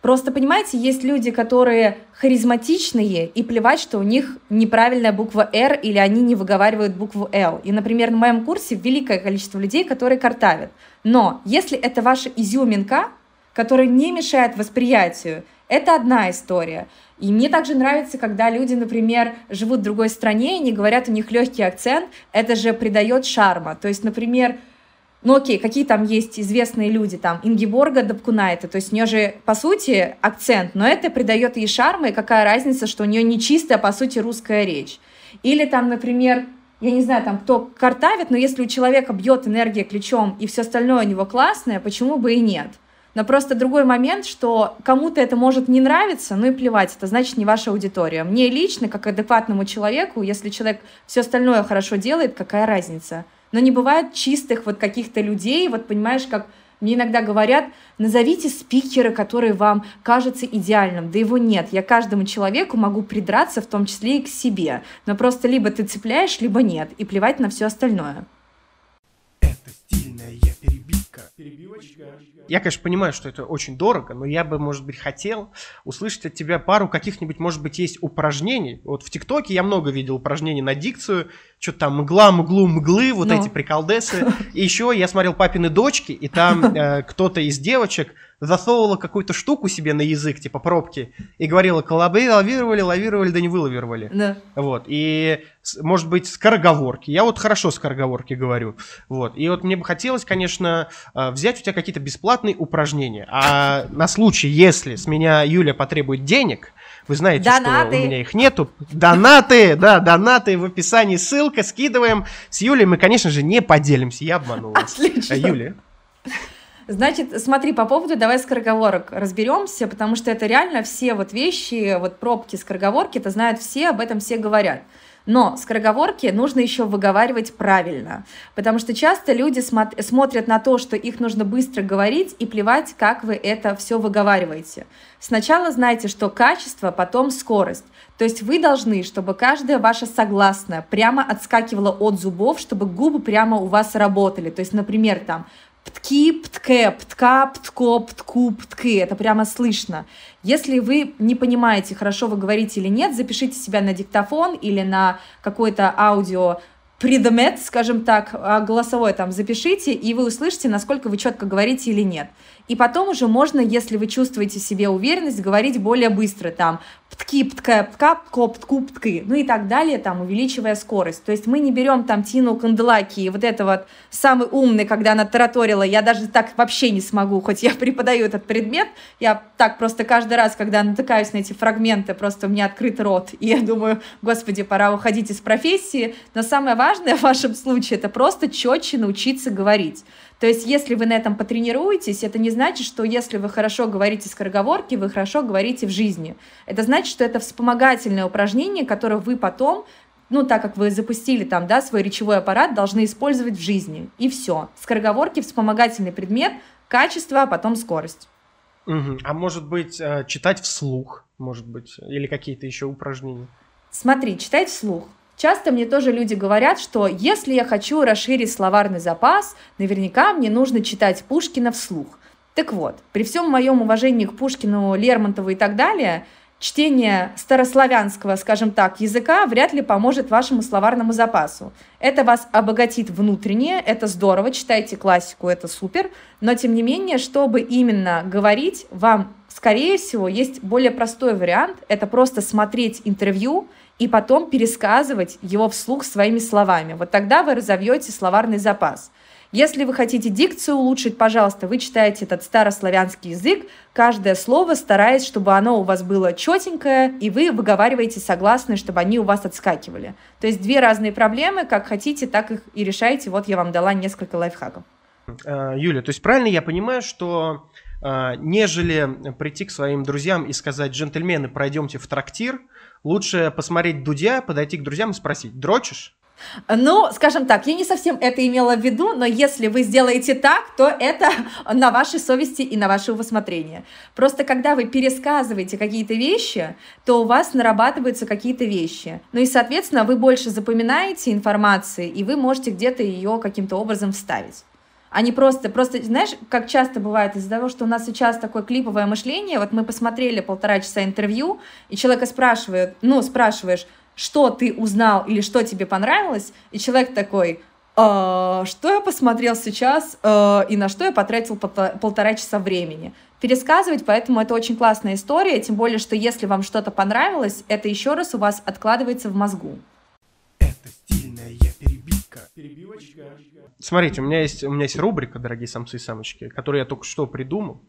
Просто, понимаете, есть люди, которые харизматичные, и плевать, что у них неправильная буква «Р» или они не выговаривают букву «Л». И, например, на моем курсе великое количество людей, которые картавят. Но если это ваша изюминка, которая не мешает восприятию, это одна история. И мне также нравится, когда люди, например, живут в другой стране, и не говорят, у них легкий акцент, это же придает шарма. То есть, например, ну окей, какие там есть известные люди, там, Ингиборга Дабкунайта, то есть у нее же, по сути, акцент, но это придает ей шарма, и какая разница, что у нее не чистая, по сути, русская речь. Или там, например, я не знаю, там, кто картавит, но если у человека бьет энергия ключом, и все остальное у него классное, почему бы и нет? Но просто другой момент, что кому-то это может не нравиться, ну и плевать, это значит не ваша аудитория. Мне лично, как адекватному человеку, если человек все остальное хорошо делает, какая разница? Но не бывает чистых вот каких-то людей, вот понимаешь, как мне иногда говорят, назовите спикера, который вам кажется идеальным. Да его нет. Я каждому человеку могу придраться, в том числе и к себе. Но просто либо ты цепляешь, либо нет. И плевать на все остальное. Я, конечно, понимаю, что это очень дорого, но я бы, может быть, хотел услышать от тебя пару каких-нибудь, может быть, есть упражнений. Вот в ТикТоке я много видел упражнений на дикцию, что-то там мгла, мглу, мглы, вот ну. эти приколдесы. И еще я смотрел «Папины дочки», и там э, кто-то из девочек засовывала какую-то штуку себе на язык, типа пробки, и говорила, колобы лавировали, лавировали, да не вылавировали. Да. Вот, и, может быть, скороговорки. Я вот хорошо скороговорки говорю. Вот, и вот мне бы хотелось, конечно, э, взять у тебя какие-то бесплатные упражнения. А на случай, если с меня Юля потребует денег, вы знаете, донаты. что у меня их нету. Донаты, да, донаты в описании, ссылка, скидываем. С Юлей мы, конечно же, не поделимся, я обманул вас. Отлично. Юля. Значит, смотри, по поводу давай скороговорок разберемся, потому что это реально все вот вещи, вот пробки скороговорки, это знают все, об этом все говорят. Но скороговорки нужно еще выговаривать правильно, потому что часто люди смо- смотрят на то, что их нужно быстро говорить и плевать, как вы это все выговариваете. Сначала знайте, что качество, потом скорость. То есть вы должны, чтобы каждая ваша согласная прямо отскакивала от зубов, чтобы губы прямо у вас работали. То есть, например, там птки, птке, птка, птко, птку, птки. Это прямо слышно. Если вы не понимаете, хорошо вы говорите или нет, запишите себя на диктофон или на какой-то аудио предмет, скажем так, а, голосовое там запишите, и вы услышите, насколько вы четко говорите или нет. И потом уже можно, если вы чувствуете в себе уверенность, говорить более быстро, там, птки, птка, птка, птко, птку, птки, ну и так далее, там, увеличивая скорость. То есть мы не берем там Тину Канделаки, вот это вот самый умный, когда она тараторила, я даже так вообще не смогу, хоть я преподаю этот предмет, я так просто каждый раз, когда натыкаюсь на эти фрагменты, просто у меня открыт рот, и я думаю, господи, пора уходить из профессии, но самое важное в вашем случае, это просто четче научиться говорить. То есть, если вы на этом потренируетесь, это не значит, что если вы хорошо говорите скороговорки, вы хорошо говорите в жизни. Это значит, что это вспомогательное упражнение, которое вы потом ну, так как вы запустили там, да, свой речевой аппарат, должны использовать в жизни. И все. Скороговорки — вспомогательный предмет, качество, а потом скорость. Угу. А может быть, э, читать вслух, может быть, или какие-то еще упражнения? Смотри, читать вслух. Часто мне тоже люди говорят, что если я хочу расширить словарный запас, наверняка мне нужно читать Пушкина вслух. Так вот, при всем моем уважении к Пушкину, Лермонтову и так далее, чтение старославянского, скажем так, языка вряд ли поможет вашему словарному запасу. Это вас обогатит внутренне, это здорово, читайте классику, это супер, но тем не менее, чтобы именно говорить, вам, скорее всего, есть более простой вариант, это просто смотреть интервью и потом пересказывать его вслух своими словами. Вот тогда вы разовьете словарный запас. Если вы хотите дикцию улучшить, пожалуйста, вы читаете этот старославянский язык, каждое слово стараясь, чтобы оно у вас было четенькое, и вы выговариваете согласные, чтобы они у вас отскакивали. То есть две разные проблемы, как хотите, так их и решайте. Вот я вам дала несколько лайфхаков. Э, Юля, то есть правильно я понимаю, что а, нежели прийти к своим друзьям и сказать, джентльмены, пройдемте в трактир, лучше посмотреть Дудя, подойти к друзьям и спросить, дрочишь? Ну, скажем так, я не совсем это имела в виду, но если вы сделаете так, то это на вашей совести и на ваше усмотрение. Просто когда вы пересказываете какие-то вещи, то у вас нарабатываются какие-то вещи. Ну и, соответственно, вы больше запоминаете информации, и вы можете где-то ее каким-то образом вставить. А не просто, просто, знаешь, как часто бывает из-за того, что у нас сейчас такое клиповое мышление, вот мы посмотрели полтора часа интервью, и человека спрашивают, ну, спрашиваешь, что ты узнал или что тебе понравилось, и человек такой, э, что я посмотрел сейчас э, и на что я потратил полтора часа времени. Пересказывать, поэтому это очень классная история, тем более, что если вам что-то понравилось, это еще раз у вас откладывается в мозгу. Это стильная перебивка. Перебивочка. Смотрите, у меня есть, у меня есть рубрика, дорогие самцы и самочки, которую я только что придумал.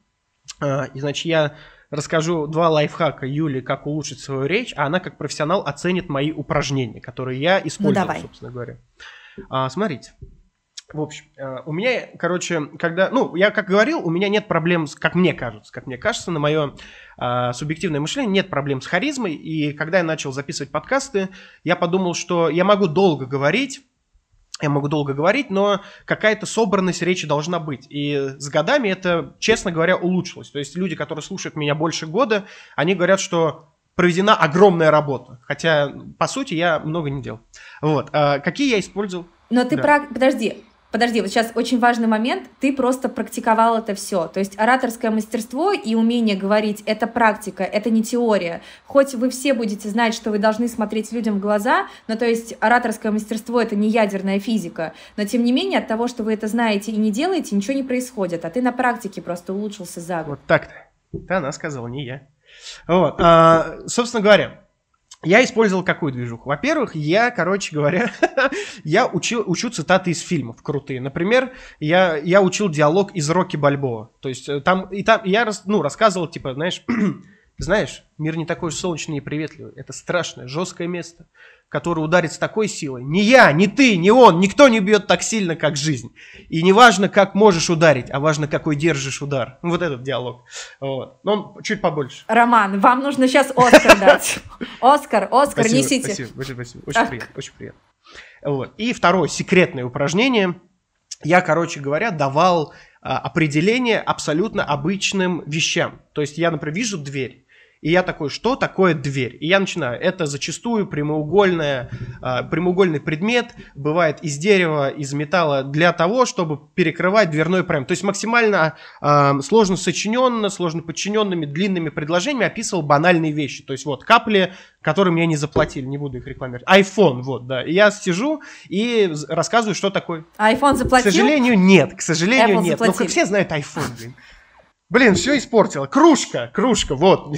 А, и, значит, я расскажу два лайфхака Юли, как улучшить свою речь, а она как профессионал оценит мои упражнения, которые я использую, ну, давай. собственно говоря. А, смотрите. В общем, э, у меня, короче, когда, ну, я как говорил, у меня нет проблем, с, как мне кажется, как мне кажется, на мое э, субъективное мышление нет проблем с харизмой, и когда я начал записывать подкасты, я подумал, что я могу долго говорить, я могу долго говорить, но какая-то собранность речи должна быть. И с годами это, честно говоря, улучшилось. То есть люди, которые слушают меня больше года, они говорят, что проведена огромная работа. Хотя, по сути, я много не делал. Вот. А какие я использовал? Но ты да. про... Подожди, Подожди, вот сейчас очень важный момент. Ты просто практиковал это все. То есть ораторское мастерство и умение говорить — это практика, это не теория. Хоть вы все будете знать, что вы должны смотреть людям в глаза, но то есть ораторское мастерство — это не ядерная физика. Но тем не менее от того, что вы это знаете и не делаете, ничего не происходит. А ты на практике просто улучшился за год. Вот так-то. Да, она сказала, не я. Вот. А, собственно говоря, я использовал какую движуху? Во-первых, я, короче говоря, я учил, учу цитаты из фильмов крутые. Например, я, я учил диалог из Рокки Бальбоа. То есть э, там, и там я ну, рассказывал, типа, знаешь, знаешь, мир не такой солнечный и приветливый. Это страшное, жесткое место который ударит с такой силой. Не я, не ты, не он, никто не бьет так сильно, как жизнь. И не важно, как можешь ударить, а важно, какой держишь удар. Вот этот диалог. Вот. Но он чуть побольше. Роман, вам нужно сейчас Оскар дать. Оскар, Оскар, несите. Спасибо, спасибо. Очень приятно, очень приятно. Вот. И второе секретное упражнение. Я, короче говоря, давал а, определение абсолютно обычным вещам. То есть я, например, вижу дверь. И я такой, что такое дверь? И я начинаю. Это зачастую прямоугольная, э, прямоугольный предмет, бывает из дерева, из металла, для того, чтобы перекрывать дверной проем. То есть максимально э, сложно сочиненно, сложно подчиненными длинными предложениями описывал банальные вещи. То есть вот капли, которые мне не заплатили, не буду их рекламировать. iPhone, вот, да. И я сижу и рассказываю, что такое. iPhone заплатил? К сожалению, нет. К сожалению, Apple нет. Заплатили. Ну, как все знают iPhone, блин. Блин, все испортила. Кружка, кружка, вот.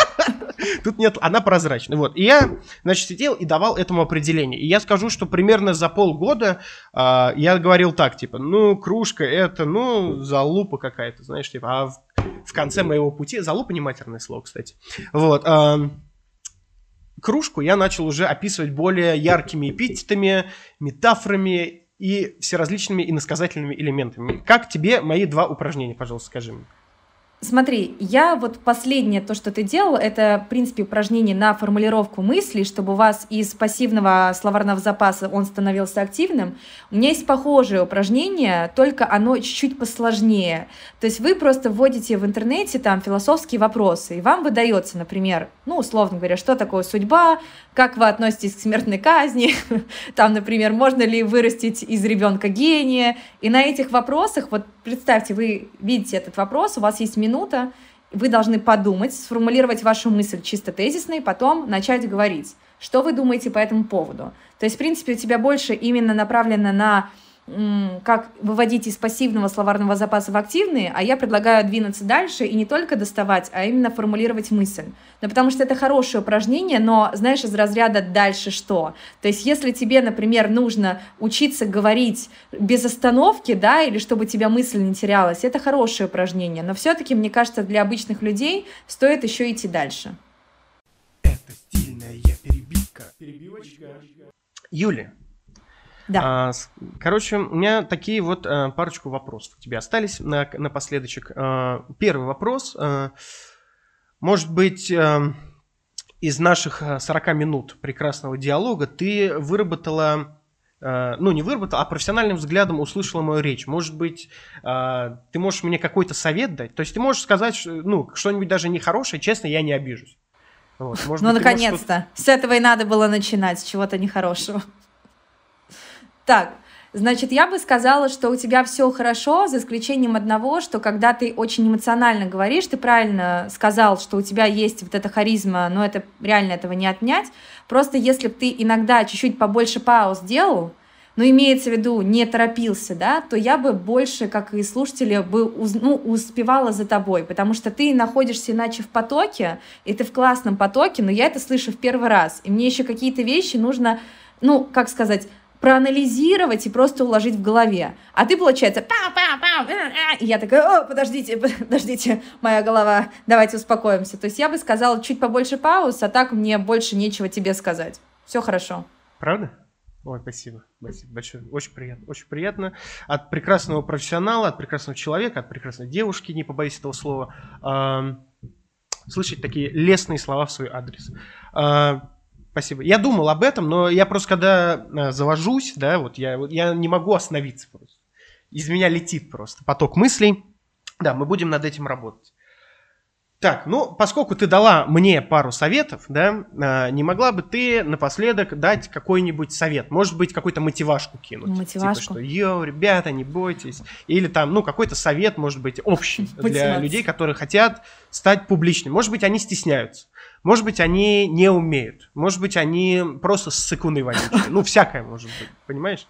Тут нет, она прозрачная. Вот. И я, значит, сидел и давал этому определение. И я скажу, что примерно за полгода э, я говорил так, типа, ну, кружка это, ну, залупа какая-то, знаешь, типа, а в, в конце моего пути, залупа не матерное слово, кстати. Вот. Э, кружку я начал уже описывать более яркими эпитетами, метафорами и всеразличными иносказательными элементами. Как тебе мои два упражнения, пожалуйста, скажи мне? Смотри, я вот последнее, то, что ты делал, это, в принципе, упражнение на формулировку мыслей, чтобы у вас из пассивного словарного запаса он становился активным. У меня есть похожее упражнение, только оно чуть-чуть посложнее. То есть вы просто вводите в интернете там философские вопросы, и вам выдается, например, ну, условно говоря, что такое судьба, как вы относитесь к смертной казни, там, например, можно ли вырастить из ребенка гения. И на этих вопросах, вот представьте, вы видите этот вопрос, у вас есть минута, вы должны подумать, сформулировать вашу мысль чисто тезисно и потом начать говорить. Что вы думаете по этому поводу? То есть, в принципе, у тебя больше именно направлено на как выводить из пассивного словарного запаса в активный, а я предлагаю двинуться дальше и не только доставать, а именно формулировать мысль. Ну, потому что это хорошее упражнение, но, знаешь, из разряда «дальше что?». То есть если тебе, например, нужно учиться говорить без остановки, да, или чтобы тебя мысль не терялась, это хорошее упражнение, но все-таки, мне кажется, для обычных людей стоит еще идти дальше. Это стильная перебивка. Перебивочка. Юля, Да. А, короче, у меня такие вот а, парочку вопросов у тебя остались на, напоследочек. А, первый вопрос. А, может быть, из наших 40 минут прекрасного диалога ты выработала ну, не выработала, а профессиональным взглядом услышала мою речь. Может быть, ты можешь мне какой-то совет дать? То есть ты можешь сказать, ну, что-нибудь даже нехорошее, честно, я не обижусь. Вот. Может ну, наконец-то. С этого и надо было начинать, с чего-то нехорошего. Так, Значит, я бы сказала, что у тебя все хорошо, за исключением одного, что когда ты очень эмоционально говоришь, ты правильно сказал, что у тебя есть вот эта харизма, но это реально этого не отнять. Просто если бы ты иногда чуть-чуть побольше пауз делал, но имеется в виду не торопился, да, то я бы больше, как и слушатели, бы ну, успевала за тобой, потому что ты находишься иначе в потоке, и ты в классном потоке, но я это слышу в первый раз, и мне еще какие-то вещи нужно, ну, как сказать, проанализировать и просто уложить в голове. А ты, получается, пау, пау, пау, и я такая, о, подождите, подождите, моя голова, давайте успокоимся. То есть я бы сказала чуть побольше пауз, а так мне больше нечего тебе сказать. Все хорошо. Правда? Ой, спасибо. Спасибо большое. Очень приятно. Очень приятно. От прекрасного профессионала, от прекрасного человека, от прекрасной девушки, не побоюсь этого слова, э, слышать такие лестные слова в свой адрес. Э, Спасибо. Я думал об этом, но я просто когда э, завожусь, да, вот я, я не могу остановиться просто. Из меня летит просто поток мыслей. Да, мы будем над этим работать. Так, ну, поскольку ты дала мне пару советов, да, э, не могла бы ты напоследок дать какой-нибудь совет? Может быть, какую-то мотивашку кинуть? Мотивашку? Типа, что, йоу, ребята, не бойтесь. Или там, ну, какой-то совет, может быть, общий для людей, которые хотят стать публичными. Может быть, они стесняются. Может быть, они не умеют. Может быть, они просто ссыкуны вонючие. Ну, всякое может быть, понимаешь?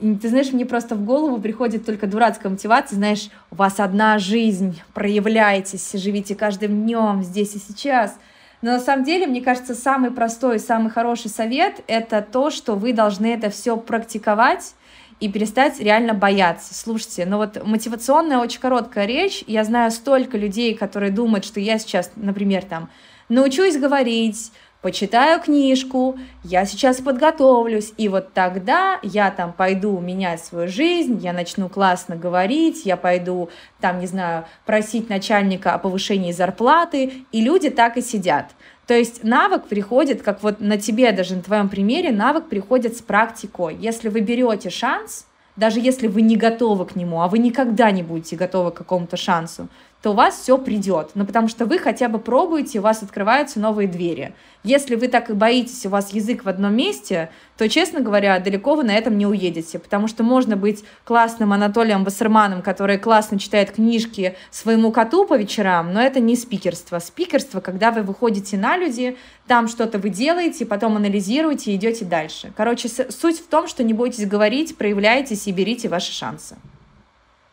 ты знаешь, мне просто в голову приходит только дурацкая мотивация, знаешь, у вас одна жизнь, проявляйтесь, живите каждым днем здесь и сейчас. Но на самом деле, мне кажется, самый простой самый хороший совет — это то, что вы должны это все практиковать и перестать реально бояться. Слушайте, ну вот мотивационная очень короткая речь. Я знаю столько людей, которые думают, что я сейчас, например, там научусь говорить, почитаю книжку, я сейчас подготовлюсь, и вот тогда я там пойду менять свою жизнь, я начну классно говорить, я пойду там, не знаю, просить начальника о повышении зарплаты, и люди так и сидят. То есть навык приходит, как вот на тебе, даже на твоем примере, навык приходит с практикой. Если вы берете шанс, даже если вы не готовы к нему, а вы никогда не будете готовы к какому-то шансу, то у вас все придет. Ну, потому что вы хотя бы пробуете, у вас открываются новые двери. Если вы так и боитесь, у вас язык в одном месте, то, честно говоря, далеко вы на этом не уедете, потому что можно быть классным Анатолием Вассерманом, который классно читает книжки своему коту по вечерам, но это не спикерство. Спикерство, когда вы выходите на люди, там что-то вы делаете, потом анализируете и идете дальше. Короче, суть в том, что не бойтесь говорить, проявляйтесь и берите ваши шансы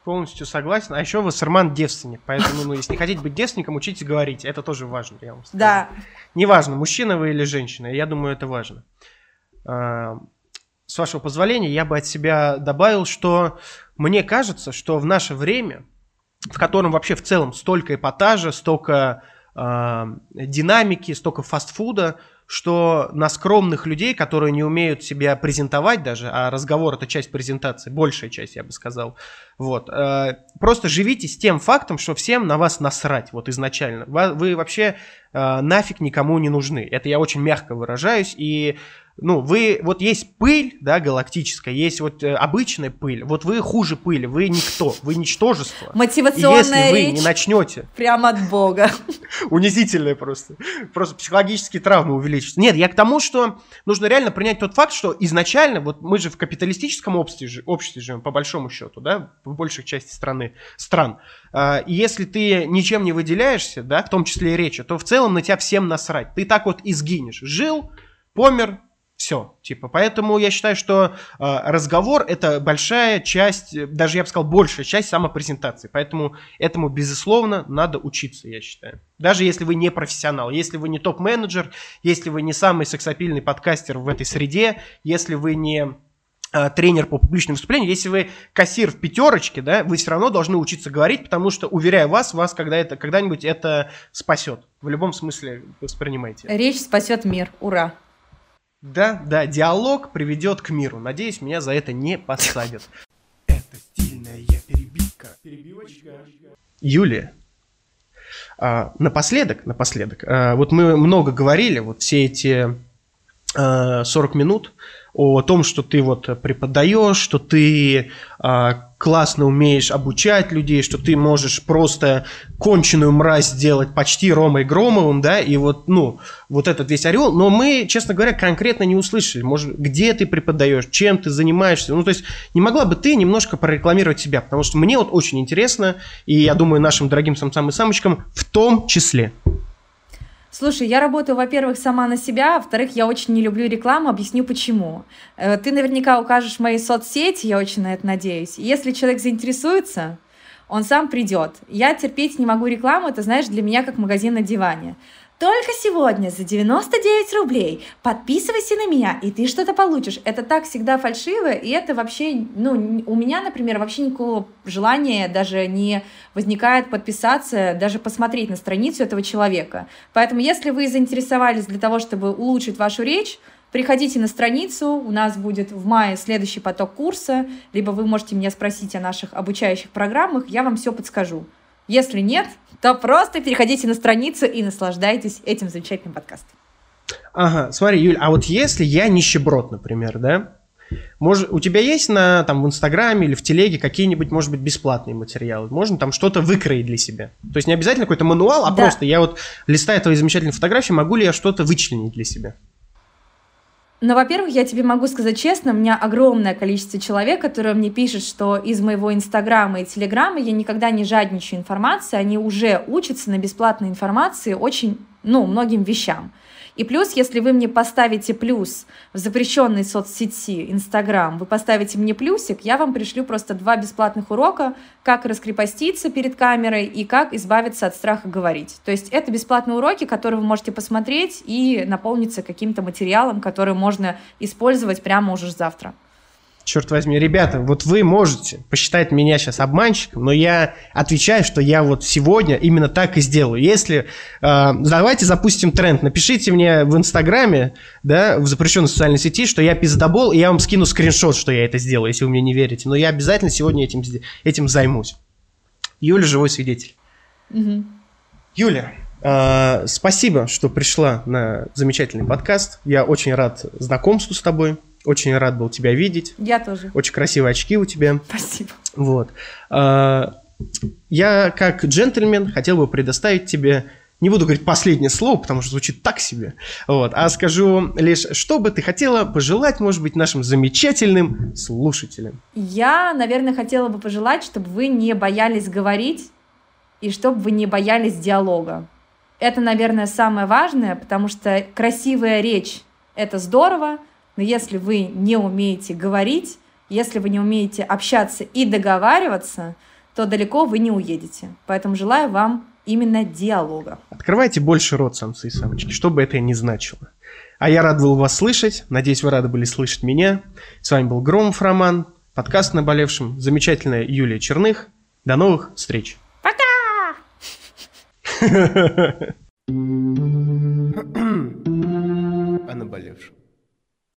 полностью согласен. А еще Вассерман девственник, поэтому, ну, если не хотите быть девственником, учитесь говорить. Это тоже важно, я вам скажу. Да. Неважно, мужчина вы или женщина, я думаю, это важно. А, с вашего позволения, я бы от себя добавил, что мне кажется, что в наше время, в котором вообще в целом столько эпатажа, столько э, динамики, столько фастфуда, что на скромных людей, которые не умеют себя презентовать даже, а разговор это часть презентации, большая часть, я бы сказал, вот, э, просто живите с тем фактом, что всем на вас насрать, вот изначально. Вы, вообще э, нафиг никому не нужны. Это я очень мягко выражаюсь, и ну, вы, вот есть пыль, да, галактическая, есть вот э, обычная пыль, вот вы хуже пыли, вы никто, вы ничтожество. Мотивационная И если вы не начнете... Прямо от бога. Унизительная просто. Просто психологические травмы увеличатся. Нет, я к тому, что нужно реально принять тот факт, что изначально, вот мы же в капиталистическом обществе, обществе живем, по большому счету, да, в большей части страны, стран. А, и если ты ничем не выделяешься, да, в том числе и речи, то в целом на тебя всем насрать. Ты так вот изгинешь. Жил, помер, все, типа, поэтому я считаю, что э, разговор это большая часть, даже я бы сказал, большая часть самопрезентации. Поэтому этому, безусловно, надо учиться, я считаю. Даже если вы не профессионал, если вы не топ-менеджер, если вы не самый сексапильный подкастер в этой среде, если вы не э, тренер по публичным выступлениям, если вы кассир в пятерочке, да, вы все равно должны учиться говорить, потому что, уверяю вас, вас когда это, когда-нибудь это спасет. В любом смысле воспринимайте. Речь спасет мир. Ура! Да, да, диалог приведет к миру. Надеюсь, меня за это не посадят. Это стильная перебивка. Перебивочка. Юлия, а, напоследок, напоследок, а, вот мы много говорили, вот все эти а, 40 минут о том, что ты вот преподаешь, что ты а, классно умеешь обучать людей, что ты можешь просто конченую мразь сделать почти Ромой Громовым, да, и вот, ну, вот этот весь орел, но мы, честно говоря, конкретно не услышали, может, где ты преподаешь, чем ты занимаешься, ну, то есть не могла бы ты немножко прорекламировать себя, потому что мне вот очень интересно, и я думаю, нашим дорогим самцам и самочкам в том числе. Слушай, я работаю, во-первых, сама на себя, а во-вторых, я очень не люблю рекламу, объясню почему. Э, ты наверняка укажешь мои соцсети, я очень на это надеюсь. Если человек заинтересуется, он сам придет. Я терпеть не могу рекламу, это, знаешь, для меня как магазин на диване. Только сегодня за 99 рублей подписывайся на меня, и ты что-то получишь. Это так всегда фальшиво, и это вообще, ну, у меня, например, вообще никакого желания даже не возникает подписаться, даже посмотреть на страницу этого человека. Поэтому, если вы заинтересовались для того, чтобы улучшить вашу речь, Приходите на страницу, у нас будет в мае следующий поток курса, либо вы можете меня спросить о наших обучающих программах, я вам все подскажу. Если нет, то просто переходите на страницу и наслаждайтесь этим замечательным подкастом. Ага, смотри, Юль, а вот если я нищеброд, например, да, может, у тебя есть на, там, в Инстаграме или в Телеге какие-нибудь, может быть, бесплатные материалы? Можно там что-то выкроить для себя? То есть не обязательно какой-то мануал, а да. просто я вот, листая твои замечательные фотографии, могу ли я что-то вычленить для себя? Но, во-первых, я тебе могу сказать честно, у меня огромное количество человек, которые мне пишут, что из моего Инстаграма и Телеграма я никогда не жадничаю информации, они уже учатся на бесплатной информации очень, ну, многим вещам. И плюс, если вы мне поставите плюс в запрещенной соцсети Инстаграм, вы поставите мне плюсик, я вам пришлю просто два бесплатных урока, как раскрепоститься перед камерой и как избавиться от страха говорить. То есть это бесплатные уроки, которые вы можете посмотреть и наполниться каким-то материалом, который можно использовать прямо уже завтра черт возьми, ребята, вот вы можете посчитать меня сейчас обманщиком, но я отвечаю, что я вот сегодня именно так и сделаю. Если, э, давайте запустим тренд, напишите мне в Инстаграме, да, в запрещенной социальной сети, что я пиздобол, и я вам скину скриншот, что я это сделаю, если вы мне не верите. Но я обязательно сегодня этим, этим займусь. Юля, живой свидетель. Угу. Юля, э, спасибо, что пришла на замечательный подкаст. Я очень рад знакомству с тобой. Очень рад был тебя видеть. Я тоже. Очень красивые очки у тебя. Спасибо. Вот. А, я, как джентльмен, хотел бы предоставить тебе не буду говорить последнее слово, потому что звучит так себе, вот, а скажу лишь, что бы ты хотела пожелать, может быть, нашим замечательным слушателям. Я, наверное, хотела бы пожелать, чтобы вы не боялись говорить и чтобы вы не боялись диалога. Это, наверное, самое важное, потому что красивая речь — это здорово, но если вы не умеете говорить, если вы не умеете общаться и договариваться, то далеко вы не уедете. Поэтому желаю вам именно диалога. Открывайте больше рот, самцы и самочки, что бы это ни значило. А я рад был вас слышать. Надеюсь, вы рады были слышать меня. С вами был Громов Роман, подкаст «Наболевшим», замечательная Юлия Черных. До новых встреч. Пока! о наболевшем.